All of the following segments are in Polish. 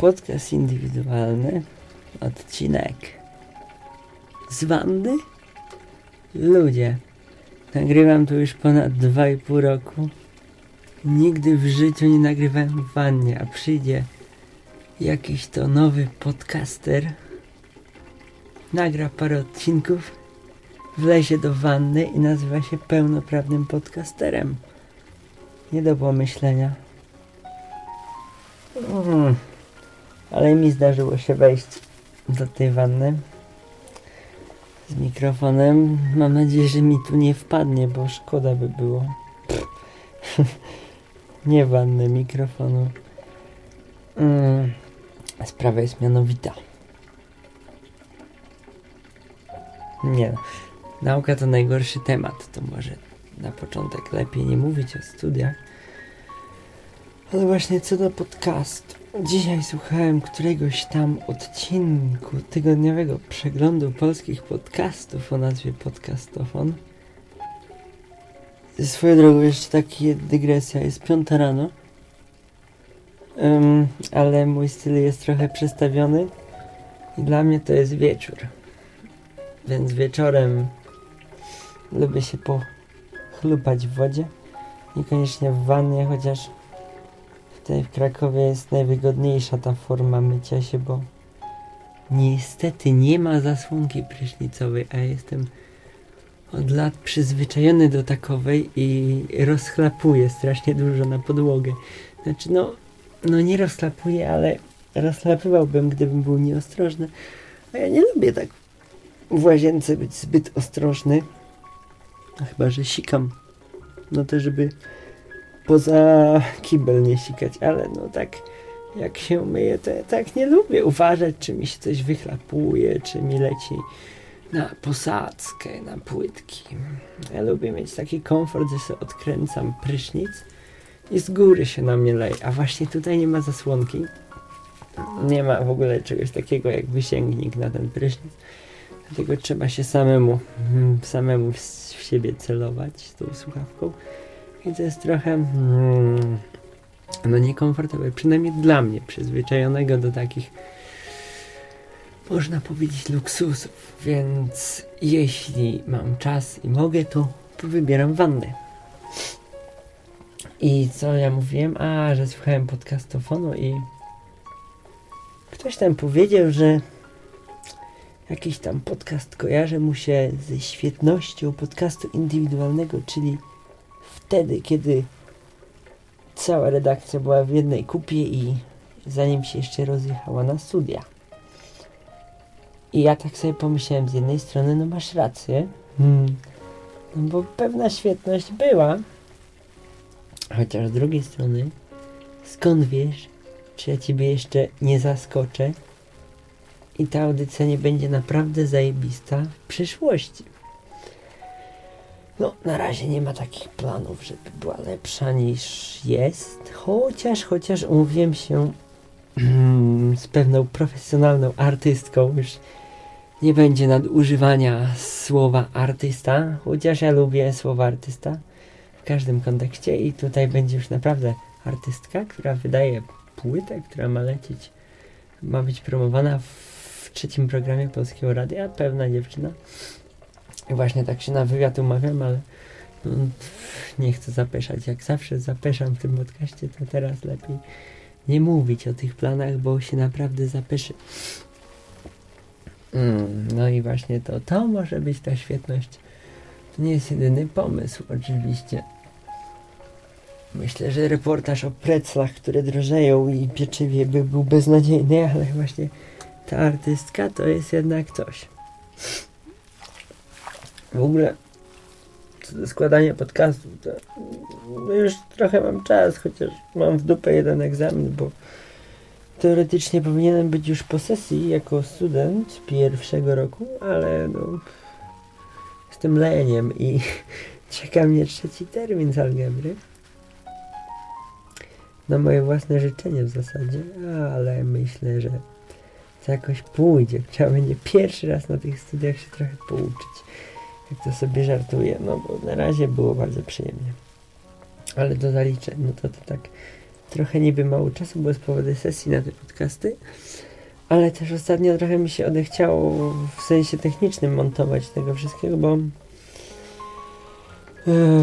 podcast indywidualny, odcinek z wanny. Ludzie, nagrywam tu już ponad 2,5 roku. Nigdy w życiu nie nagrywałem w wannie, a przyjdzie jakiś to nowy podcaster, nagra parę odcinków, wlezie do wanny i nazywa się pełnoprawnym podcasterem. Nie do pomyślenia. Mm. Ale mi zdarzyło się wejść do tej wanny z mikrofonem. Mam nadzieję, że mi tu nie wpadnie, bo szkoda by było. nie wanny mikrofonu. Mm. Sprawa jest mianowita. Nie no. Nauka to najgorszy temat. To może na początek lepiej nie mówić o studiach. Ale właśnie co do podcastu. Dzisiaj słuchałem któregoś tam odcinku tygodniowego przeglądu polskich podcastów o nazwie Podcastofon. Swoją drogą jeszcze taka dygresja, jest piąta rano. Um, ale mój styl jest trochę przestawiony i dla mnie to jest wieczór. Więc wieczorem lubię się pochlupać w wodzie. Niekoniecznie w wannie, chociaż Tutaj w Krakowie jest najwygodniejsza ta forma mycia się, bo niestety nie ma zasłonki prysznicowej, a jestem od lat przyzwyczajony do takowej i rozchlapuję strasznie dużo na podłogę. Znaczy, no, no nie rozchlapuję, ale rozchlapywałbym, gdybym był nieostrożny. A ja nie lubię tak w łazience być zbyt ostrożny. Chyba, że sikam. No to, żeby poza kibel nie sikać, ale no tak jak się myję, to ja tak nie lubię uważać, czy mi się coś wychlapuje, czy mi leci na posadzkę, na płytki. Ja lubię mieć taki komfort, że sobie odkręcam prysznic i z góry się na mnie leje. A właśnie tutaj nie ma zasłonki. Nie ma w ogóle czegoś takiego jak wysięgnik na ten prysznic. Dlatego trzeba się samemu, samemu w siebie celować tą słuchawką. I to jest trochę mm, no niekomfortowe, przynajmniej dla mnie, przyzwyczajonego do takich można powiedzieć luksusów, więc jeśli mam czas i mogę, to, wybieram wannę. I co ja mówiłem? A, że słuchałem podcastofonu i ktoś tam powiedział, że jakiś tam podcast kojarzy mu się ze świetnością podcastu indywidualnego, czyli wtedy, kiedy cała redakcja była w jednej kupie i zanim się jeszcze rozjechała na studia. I ja tak sobie pomyślałem z jednej strony, no masz rację, hmm. no bo pewna świetność była, chociaż z drugiej strony, skąd wiesz, czy ja ciebie jeszcze nie zaskoczę i ta audycja nie będzie naprawdę zajebista w przyszłości. No, na razie nie ma takich planów, żeby była lepsza niż jest. Chociaż, chociaż umówiłem się z pewną profesjonalną artystką. Już nie będzie nadużywania słowa artysta, chociaż ja lubię słowo artysta w każdym kontekście i tutaj będzie już naprawdę artystka, która wydaje płytę, która ma lecieć, ma być promowana w trzecim programie Polskiego Radia, pewna dziewczyna właśnie tak się na wywiad umawiam, ale no, nie chcę zapeszać. Jak zawsze zapeszam w tym podcaście, to teraz lepiej nie mówić o tych planach, bo się naprawdę zapeszy. Mm, no i właśnie to, to może być ta świetność. To nie jest jedyny pomysł, oczywiście. Myślę, że reportaż o preclach, które drożeją i pieczywie by był beznadziejny, ale właśnie ta artystka to jest jednak coś. W ogóle składania podcastu, to no już trochę mam czas, chociaż mam w dupę jeden egzamin, bo teoretycznie powinienem być już po sesji jako student pierwszego roku, ale no jestem leniem i czeka mnie trzeci termin z algebry. Na moje własne życzenie w zasadzie, ale myślę, że to jakoś pójdzie. Trzeba będzie pierwszy raz na tych studiach się trochę pouczyć jak to sobie żartuję, no bo na razie było bardzo przyjemnie. Ale do zaliczeń, no to to tak trochę niby mało czasu było z powodu sesji na te podcasty, ale też ostatnio trochę mi się odechciało w sensie technicznym montować tego wszystkiego, bo e,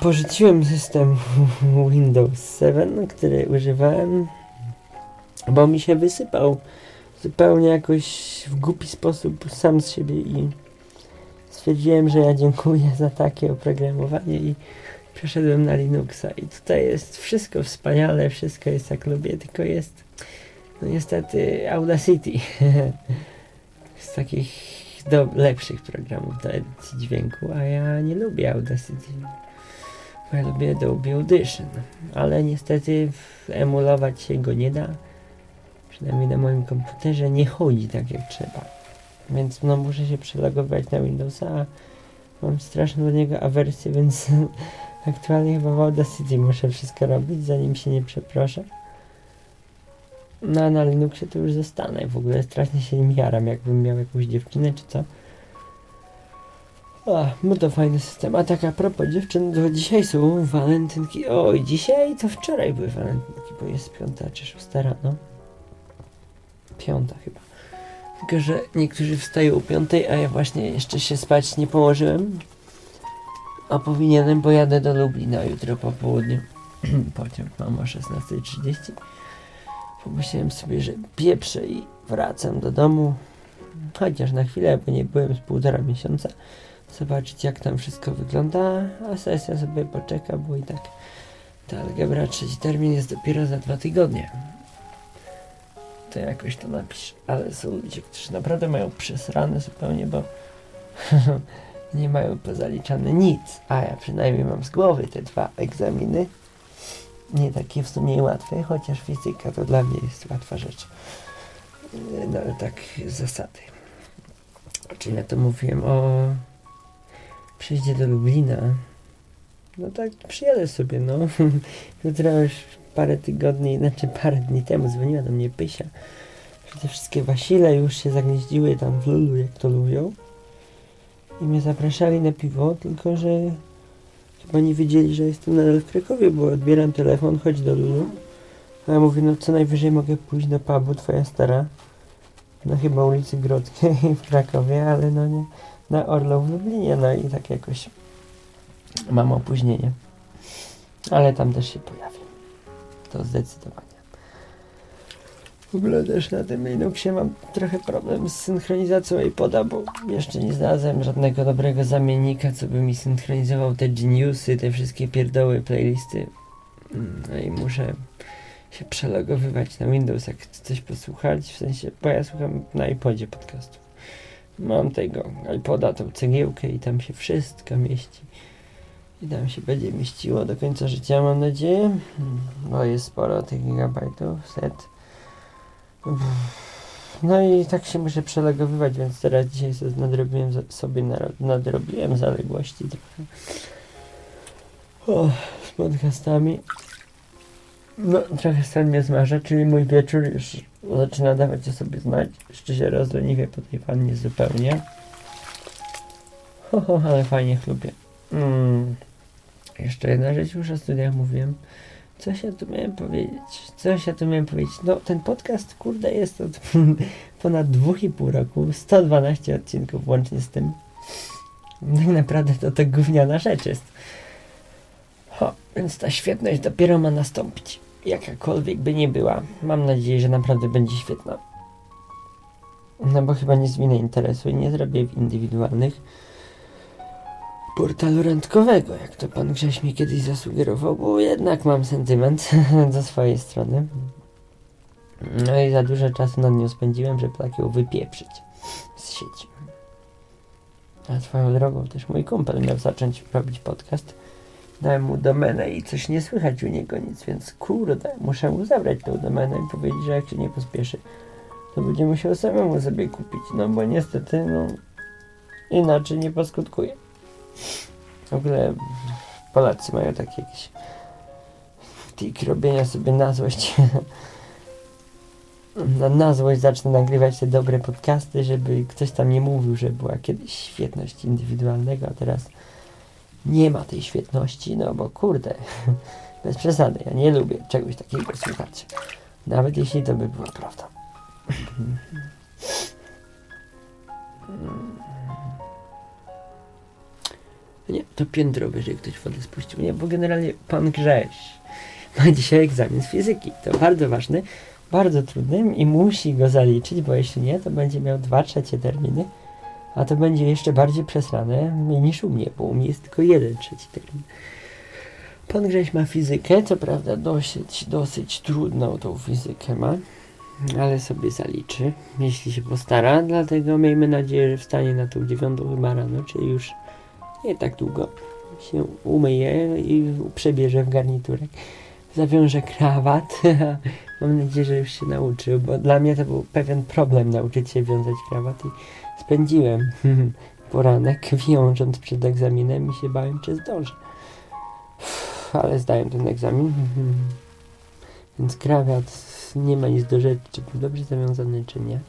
porzuciłem system Windows 7, który używałem, bo mi się wysypał zupełnie jakoś w głupi sposób sam z siebie i stwierdziłem, że ja dziękuję za takie oprogramowanie i przeszedłem na Linuxa i tutaj jest wszystko wspaniale, wszystko jest jak lubię, tylko jest no niestety Audacity z takich do, lepszych programów do edycji dźwięku, a ja nie lubię Audacity. Ja lubię Dolby Audition, ale niestety emulować się go nie da. Przynajmniej na moim komputerze nie chodzi tak jak trzeba. Więc no muszę się przelogować na Windowsa, mam straszną do niego awersję, więc aktualnie chyba w Audacity muszę wszystko robić, zanim się nie przeproszę. No a na Linuxie to już zostanę. W ogóle strasznie się nim jaram, jakbym miał jakąś dziewczynę czy co. O, no to fajny system. A tak a propos dziewczyn, to dzisiaj są walentynki. Oj, dzisiaj to wczoraj były walentynki, bo jest piąta czy szósta rano. Piąta chyba. Tylko, że niektórzy wstają o piątej, a ja właśnie jeszcze się spać nie położyłem. A powinienem, bo jadę do Lublina jutro po południu. Pociąg mam o 16.30. Pomyślałem sobie, że pieprzę i wracam do domu. Chociaż na chwilę, bo nie byłem z półtora miesiąca. Zobaczyć jak tam wszystko wygląda, a sesja sobie poczeka, bo i tak ta algebra trzeci termin jest dopiero za dwa tygodnie. To jakoś to napiszę. Ale są ludzie, którzy naprawdę mają przesrane zupełnie, bo nie mają pozaliczane nic. A ja przynajmniej mam z głowy te dwa egzaminy nie takie w sumie łatwe, chociaż fizyka to dla mnie jest łatwa rzecz. No ale tak zasady. Czyli ja to mówiłem o przyjdzie do Lublina. No tak, przyjadę sobie, no. Jutro już parę tygodni, znaczy parę dni temu dzwoniła do mnie Pysia, że te wszystkie Wasile już się zagnieździły tam w Lulu, jak to lubią. I mnie zapraszali na piwo, tylko że Chyba nie wiedzieli, że jestem nadal w Krakowie, bo odbieram telefon, chodź do Lulu. A ja mówię, no co najwyżej mogę pójść do pubu, twoja stara. No chyba ulicy Grodzkiej w Krakowie, ale no nie. Na Orlo w Lublinie, no i tak jakoś mam opóźnienie. Ale tam też się pojawi. To zdecydowanie. W ogóle też na tym Linuxie mam trochę problem z synchronizacją iPoda, bo jeszcze nie znalazłem żadnego dobrego zamiennika, co by mi synchronizował te geniusy, te wszystkie pierdoły, playlisty. No i muszę się przelogowywać na Windows, jak coś posłuchać, w sensie, bo ja słucham na iPodzie podcastów. Mam tego iPoda, tą cegiełkę i tam się wszystko mieści. I tam się będzie mieściło do końca życia, mam nadzieję, bo jest sporo tych gigabajtów, set. No i tak się muszę przelegowywać, więc teraz dzisiaj sobie nadrobiłem, sobie nadrobiłem zaległości trochę. O, z podcastami. No, trochę sen mnie zmarza, czyli mój wieczór już zaczyna dawać o sobie znać. Jeszcze się rozleniwie po tej pannie zupełnie. Ho, ho, ale fajnie chlubię. Mm. Jeszcze jedna rzecz, już o studiach mówiłem. Coś ja tu miałem powiedzieć? Coś ja tu miałem powiedzieć? No, ten podcast, kurde, jest od ponad 2,5 roku, 112 odcinków łącznie z tym. I naprawdę to to gówniana rzecz jest. Ho, więc ta świetność dopiero ma nastąpić. Jakakolwiek by nie była. Mam nadzieję, że naprawdę będzie świetna. No bo chyba nie zwinę interesu i nie zrobię w indywidualnych portalu randkowego, jak to pan Grześ mi kiedyś zasugerował, bo jednak mam sentyment do swojej strony. No i za dużo czasu nad nią spędziłem, żeby tak ją wypieprzyć z sieci. A swoją drogą też mój kumpel miał zacząć robić podcast. Dałem mu domenę i coś nie słychać u niego nic, więc kurde, muszę mu zabrać tą domenę i powiedzieć, że jak się nie pospieszy, to będzie musiał samemu sobie kupić, no bo niestety, no, inaczej nie poskutkuje. W ogóle Polacy mają takie jakieś tik robienia sobie na złość. na, na złość zacznę nagrywać te dobre podcasty, żeby ktoś tam nie mówił, że była kiedyś świetność indywidualnego, a teraz nie ma tej świetności, no bo kurde, Bez przesady, ja nie lubię czegoś takiego słuchać. Nawet jeśli to by była prawda. Nie, to piętro wyżej ktoś wodę spuścił. Nie, bo generalnie pan Grześ ma dzisiaj egzamin z fizyki. To bardzo ważny, bardzo trudny i musi go zaliczyć, bo jeśli nie, to będzie miał dwa trzecie terminy, a to będzie jeszcze bardziej przesrane niż u mnie, bo u mnie jest tylko jeden trzeci termin. Pan Grześ ma fizykę, co prawda dosyć, dosyć trudną tą fizykę ma, ale sobie zaliczy, jeśli się postara, dlatego miejmy nadzieję, że wstanie na tą dziewiątą chyba czyli już nie tak długo się umyje i przebierze w garniturek. Zawiąże krawat. Mam nadzieję, że już się nauczył, bo dla mnie to był pewien problem nauczyć się wiązać krawat i spędziłem poranek wiążąc przed egzaminem i się bałem, czy zdążę. Ale zdałem ten egzamin. Więc krawat nie ma nic do rzeczy, czy był dobrze zawiązany, czy nie.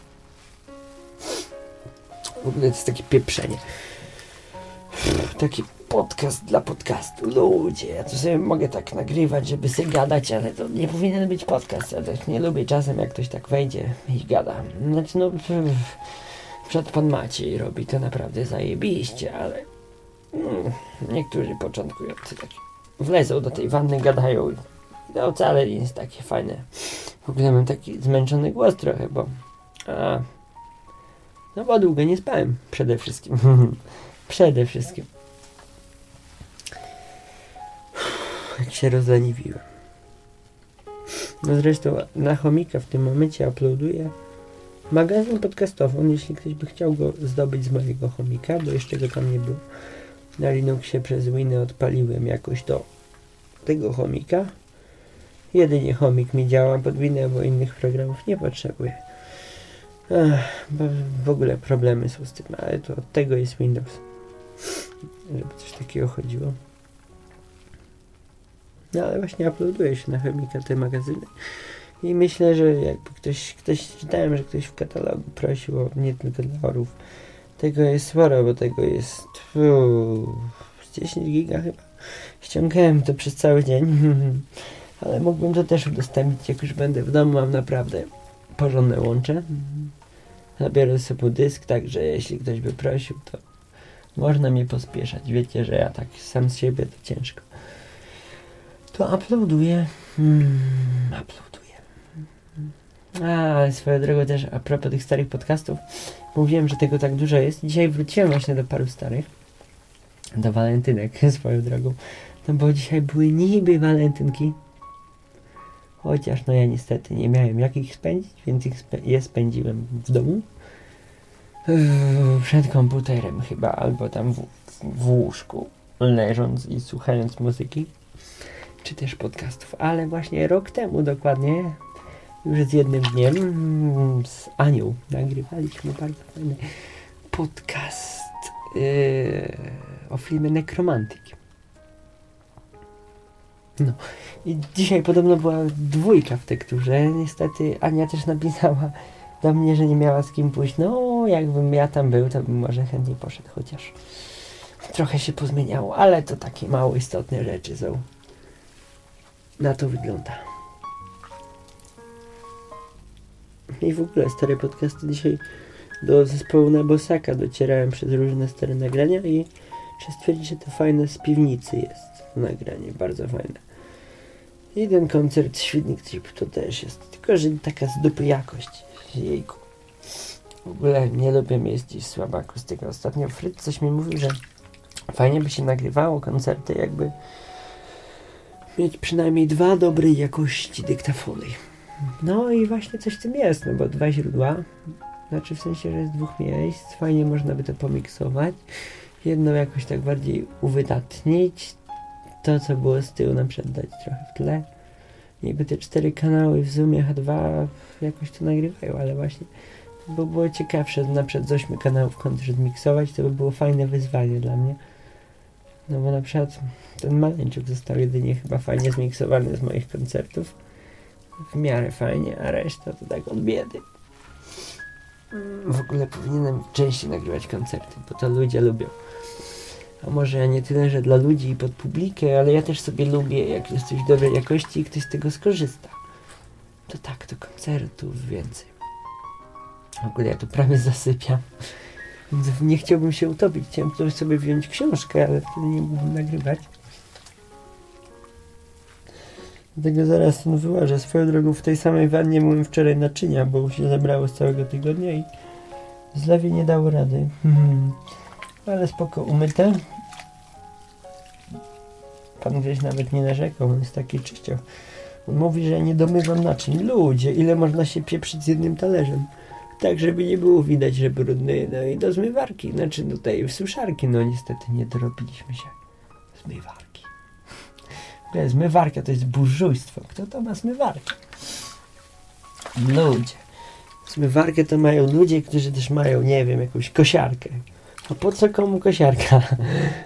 W ogóle to jest takie pieprzenie. Taki podcast dla podcastu. Ludzie, ja to sobie mogę tak nagrywać, żeby sobie gadać, ale to nie powinien być podcast. Ja też nie lubię czasem, jak ktoś tak wejdzie i gada. Znaczy, no, przed pan Maciej robi to naprawdę zajebiście, ale mm, niektórzy początkujący tak wlezą do tej wanny, gadają to wcale nie jest takie fajne. W ogóle mam taki zmęczony głos trochę, bo a, no bo długo nie spałem przede wszystkim. przede wszystkim. Jak się rozleniwiłem. No zresztą na chomika w tym momencie uploaduję magazyn podcastowy, jeśli ktoś by chciał go zdobyć z mojego chomika, bo jeszcze go tam nie było. Na Linuxie przez Winy odpaliłem jakoś do tego chomika. Jedynie chomik mi działa pod Winę, bo innych programów nie potrzebuję. Bo w ogóle problemy są z tym, ale to od tego jest Windows. Żeby coś takiego chodziło. No ale właśnie uploaduje się na chomika te magazyny. I myślę, że jakby ktoś, ktoś czytałem, że ktoś w katalogu prosił o nie tylko dla orów. Tego jest sporo, bo tego jest uu, 10 giga chyba. Ściągałem to przez cały dzień. Ale mógłbym to też udostępnić, jak już będę w domu. Mam naprawdę porządne łącze. Zabiorę sobie dysk, także jeśli ktoś by prosił, to można mnie pospieszać. Wiecie, że ja tak sam z siebie to ciężko. To uploaduję. Hmm. A, swoją drogą też a propos tych starych podcastów, mówiłem, że tego tak dużo jest. Dzisiaj wróciłem właśnie do paru starych. Do walentynek swoją drogą. No bo dzisiaj były niby walentynki. Chociaż no ja niestety nie miałem jak ich spędzić, więc ich spe je spędziłem w domu. Przed komputerem chyba, albo tam w, w łóżku, leżąc i słuchając muzyki, czy też podcastów. Ale właśnie rok temu dokładnie już z jednym dniem z Anią nagrywaliśmy bardzo fajny podcast yy, o filmie Necromantic. No i dzisiaj podobno była dwójka w tekturze. Niestety Ania też napisała do mnie, że nie miała z kim pójść. No, jakbym ja tam był, to bym może chętnie poszedł, chociaż trochę się pozmieniało, ale to takie mało istotne rzeczy są. Na to wygląda. I w ogóle stare podcasty dzisiaj do zespołu na Bosaka docierałem przez różne stare nagrania i trzeba stwierdzić, że to fajne z piwnicy jest nagranie, bardzo fajne. I ten koncert Świdnik Trip to też jest, tylko że taka z dupy jakość, jejku. W ogóle nie lubię miejsc, gdzie słaba akustyka. Ostatnio Fryt coś mi mówił, że fajnie by się nagrywało koncerty, jakby mieć przynajmniej dwa dobrej jakości dyktafony. No i właśnie coś w tym jest, no bo dwa źródła, znaczy w sensie, że jest dwóch miejsc, fajnie można by to pomiksować, jedno jakoś tak bardziej uwydatnić, to co było z tyłu na przykład dać trochę w tle. Niby te cztery kanały w Zoomie H2 jakoś to nagrywają, ale właśnie by było ciekawsze na przykład z ośmiu kanałów koncert miksować, to by było fajne wyzwanie dla mnie. No bo na przykład ten maleńczuk został jedynie chyba fajnie zmiksowany z moich koncertów w miarę fajnie, a reszta to tak od biedy. W ogóle powinienem częściej nagrywać koncerty, bo to ludzie lubią. A może ja nie tyle, że dla ludzi i pod publikę, ale ja też sobie lubię, jak jest coś dobrej jakości i ktoś z tego skorzysta. To tak, do koncertów więcej. W ogóle ja tu prawie zasypiam. Nie chciałbym się utopić. Chciałem sobie wziąć książkę, ale wtedy nie mógłbym nagrywać. Dlatego zaraz on wyłażę. Swoją drogą w tej samej wannie myłem wczoraj naczynia, bo się zebrało z całego tygodnia i zlewie nie dało rady. Hmm. Ale spoko, umyte. Pan gdzieś nawet nie narzekał, on jest taki czyścio. On mówi, że nie domywam naczyń. Ludzie, ile można się pieprzyć z jednym talerzem? Tak, żeby nie było widać, że brudny. No i do zmywarki, znaczy tutaj w suszarki. No niestety nie dorobiliśmy się. Zmywarki. Ogóle Zmywarka to jest burżujstwo. Kto to ma zmywarkę? Ludzie. Zmywarkę to mają ludzie, którzy też mają, nie wiem, jakąś kosiarkę. A po co komu kosiarka?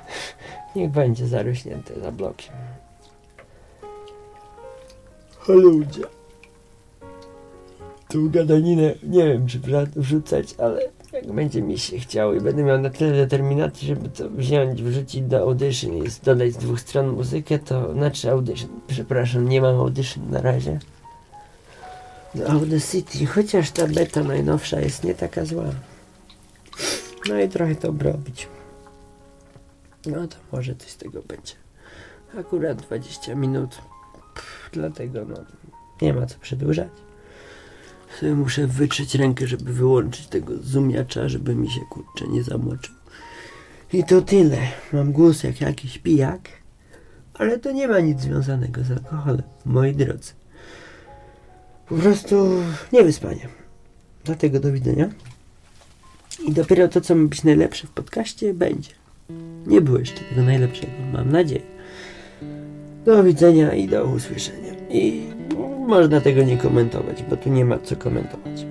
Niech będzie zarośnięte za blokiem. Ludzie. Tą gadaninę nie wiem, czy wrzucać, ale jak będzie mi się chciało i będę miał na tyle determinacji, żeby to wziąć, wrzucić do audition i dodać z dwóch stron muzykę, to znaczy audition. Przepraszam, nie mam audition na razie. Do Audacity, chociaż ta beta najnowsza jest nie taka zła. No i trochę to obrobić. No to może coś z tego będzie. Akurat 20 minut. Pff, dlatego no nie ma co przedłużać. Sobie muszę wytrzeć rękę, żeby wyłączyć tego zoomiacza, żeby mi się kurczę nie zamoczył. I to tyle. Mam głos jak jakiś pijak, ale to nie ma nic związanego z alkoholem, moi drodzy. Po prostu niewyspanie. Dlatego do widzenia. I dopiero to, co ma być najlepsze w podcaście, będzie. Nie było jeszcze tego najlepszego, mam nadzieję. Do widzenia i do usłyszenia. I można tego nie komentować, bo tu nie ma co komentować.